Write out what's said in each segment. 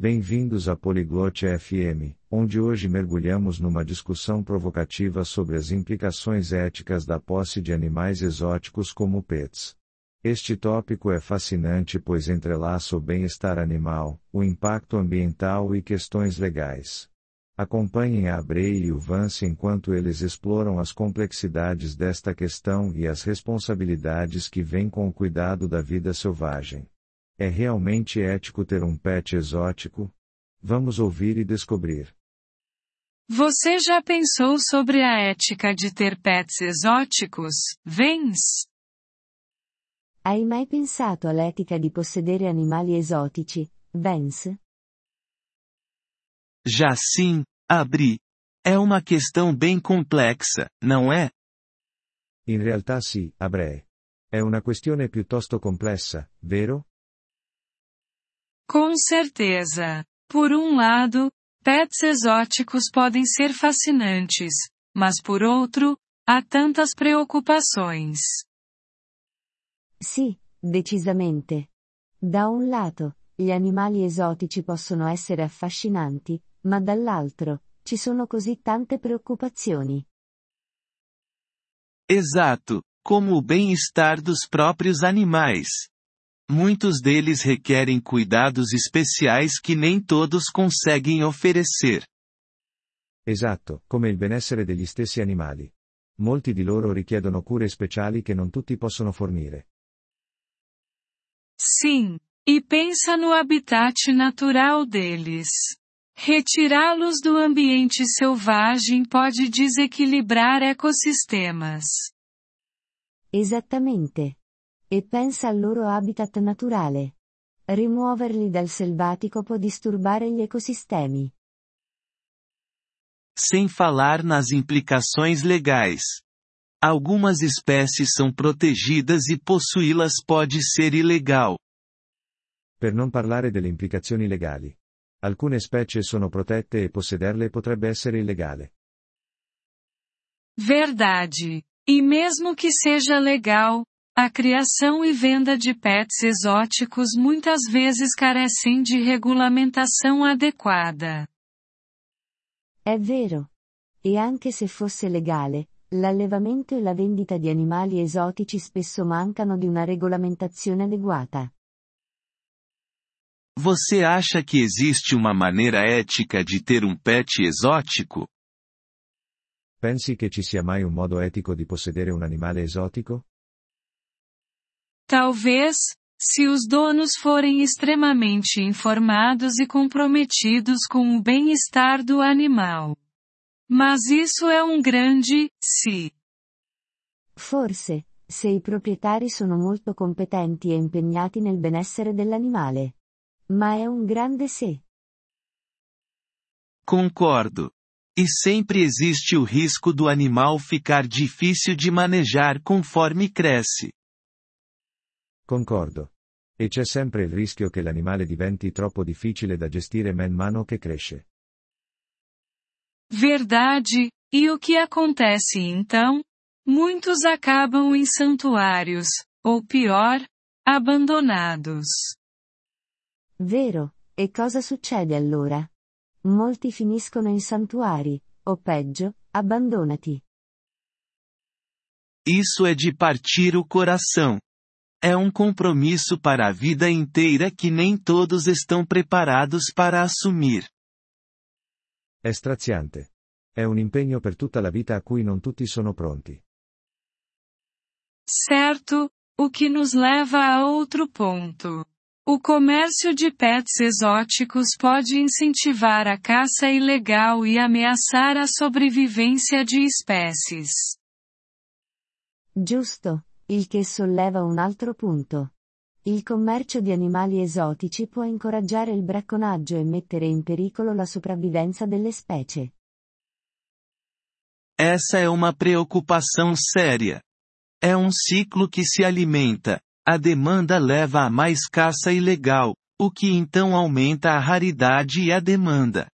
Bem-vindos a Poliglote FM, onde hoje mergulhamos numa discussão provocativa sobre as implicações éticas da posse de animais exóticos como pets. Este tópico é fascinante pois entrelaça o bem-estar animal, o impacto ambiental e questões legais. Acompanhem a Abrei e o Vance enquanto eles exploram as complexidades desta questão e as responsabilidades que vêm com o cuidado da vida selvagem. É realmente ético ter um pet exótico? Vamos ouvir e descobrir. Você já pensou sobre a ética de ter pets exóticos, Vens? Hai mai pensato all'etica di possedere animali esotici, Vance? Já sim, Abri. É uma questão bem complexa, não é? In realtà sì, Abrei. È una questione piuttosto complessa, vero? Com certeza. Por um lado, pets exóticos podem ser fascinantes, mas por outro, há tantas preocupações. Sì, decisamente. Da un lato, gli animali esotici possono essere affascinanti, ma dall'altro, ci sono così tante preoccupazioni. Exato, como o bem-estar dos próprios animais. Muitos deles requerem cuidados especiais que nem todos conseguem oferecer. Esatto, come il benessere degli stessi animali. Molti di loro richiedono cure speciali che non tutti possono fornire. Sim, e pensa no habitat natural deles. Retirá-los do ambiente selvagem pode desequilibrar ecossistemas. Esattamente. E pensa al loro habitat naturale. Rimuoverli dal selvatico può disturbare gli ecosistemi. Sem falar nas implicações legais. Algumas espécies são protegidas e possuí-las pode ser ilegal. Per non parlare delle implicazioni legali. Alcune specie sono protette e possederle potrebbe essere illegale. Verdade. E mesmo que seja legal, a criação e venda de pets exóticos muitas vezes carecem de regulamentação adequada. È vero. E anche se fosse legale, l'allevamento e la vendita di animali esotici spesso mancano di una regolamentazione adeguata. Você acha que existe uma maneira ética de ter um pet exótico? Pensi che ci sia mai un modo etico di possedere un animale esotico? Talvez, se os donos forem extremamente informados e comprometidos com o bem-estar do animal. Mas isso é um grande se. Forse, se i proprietari sono molto competenti e impegnati nel benessere dell'animale. Ma è un grande se. Concordo. E sempre existe o risco do animal ficar difícil de manejar conforme cresce. Concordo. E c'è sempre il rischio che l'animale diventi troppo difficile da gestire man mano che cresce. Verdade, e o que acontece então? Muitos acabam em santuários, ou pior, abandonados. Vero, e cosa succede allora? Molti finiscono in santuari, o peggio, abbandonati. Isso é de partir o coração. É um compromisso para a vida inteira que nem todos estão preparados para assumir. È straziante. È un impegno per tutta la vita a cui non tutti sono pronti. Certo, o que nos leva a outro ponto. O comércio de pets exóticos pode incentivar a caça ilegal e ameaçar a sobrevivência de espécies. Giusto, il che solleva un altro punto. Il commercio di animali esotici può incoraggiare il bracconaggio e mettere in pericolo la sopravvivenza delle specie. Essa é uma preocupação séria. É um ciclo que se alimenta, a demanda leva a mais caça ilegal, o que então aumenta a raridade e a demanda.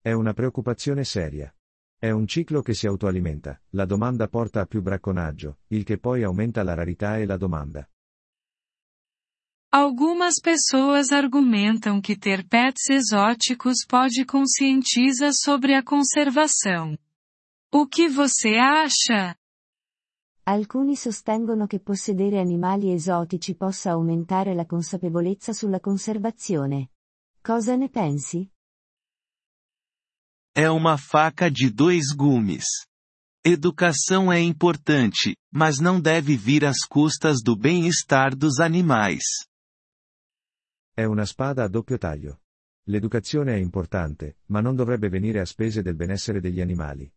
È una preoccupazione seria. È un ciclo che si autoalimenta, la domanda porta a più bracconaggio, il che poi aumenta la rarità e la domanda. Algumas pessoas argumentam que ter pets exóticos pode conscientizar sobre a conservação. O que você acha? Alcuni sostengono che possedere animali esotici possa aumentare la consapevolezza sulla conservazione. Cosa ne pensi? É uma faca de dois gumes. Educação é importante, mas não deve vir às custas do bem-estar dos animais. È una spada a doppio taglio. L'educazione è importante, ma non dovrebbe venire a spese del benessere degli animali.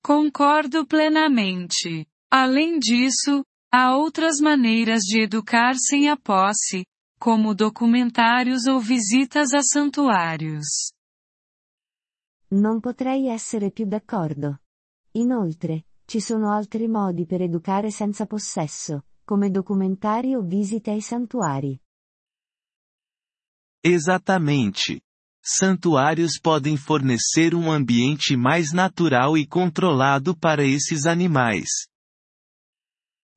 Concordo plenamente. Além disso, há outras maneiras de educar sem a posse, como documentários ou visitas a santuários. Non potrei essere più d'accordo. Inoltre, ci sono altri modi per educare senza possesso, come documentari o visite ai santuari. Exatamente. Santuários podem fornecer um ambiente mais natural e controlado para esses animais.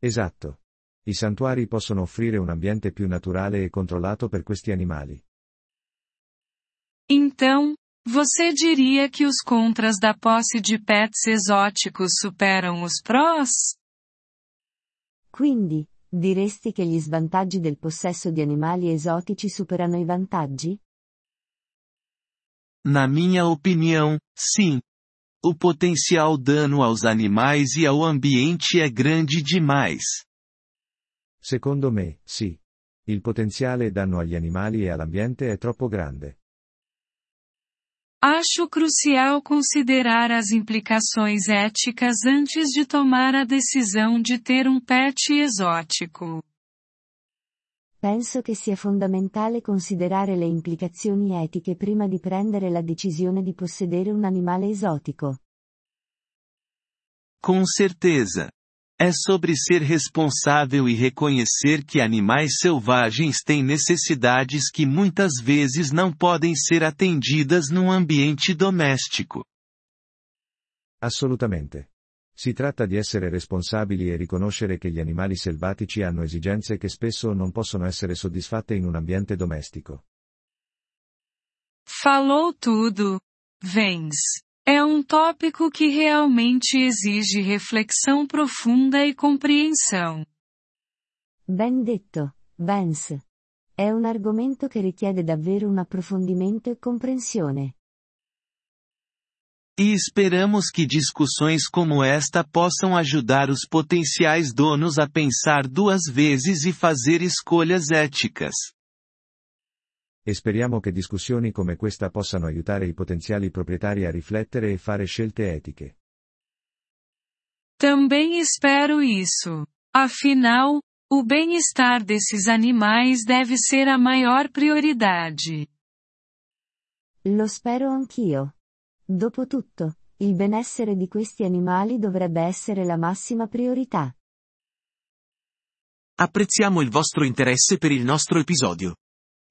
Esatto. I santuari possono offrire un ambiente più naturale e controllato per questi animali. Então, você diria que os contras da posse de pets exóticos superam os prós? Quindi, diresti che gli svantaggi del possesso di animali esotici superano i vantaggi? Na minha opinião, sim. O potencial dano aos animais e ao ambiente é grande demais. Secondo me, sì. Il potenziale danno agli animali e all'ambiente è troppo grande. Acho crucial considerar as implicações éticas antes de tomar a decisão de ter um pet exótico. Penso che sia fondamentale considerare le implicazioni etiche prima di prendere la decisione di possedere un animale esotico. Com certeza. É sobre ser responsável e reconhecer que animais selvagens têm necessidades que muitas vezes não podem ser atendidas num ambiente doméstico. Assolutamente. Si tratta di essere responsabili e riconoscere che gli animali selvatici hanno esigenze che spesso non possono essere soddisfatte in un ambiente domestico. Falou tudo. Vens. É um tópico que realmente exige reflexão profunda e compreensão. Ben detto, Vance. È un argomento che richiede davvero un approfondimento e comprensione. E esperamos que discussões como esta possam ajudar os potenciais donos a pensar duas vezes e fazer escolhas éticas. E speriamo che discussioni come questa possano aiutare i potenziali proprietari a riflettere e fare scelte etiche. Também espero isso. Afinal, o bem-estar desses animais deve ser a maior prioridade. Lo spero anch'io. Dopotutto, il benessere di questi animali dovrebbe essere la massima priorità. Apprezziamo il vostro interesse per il nostro episodio.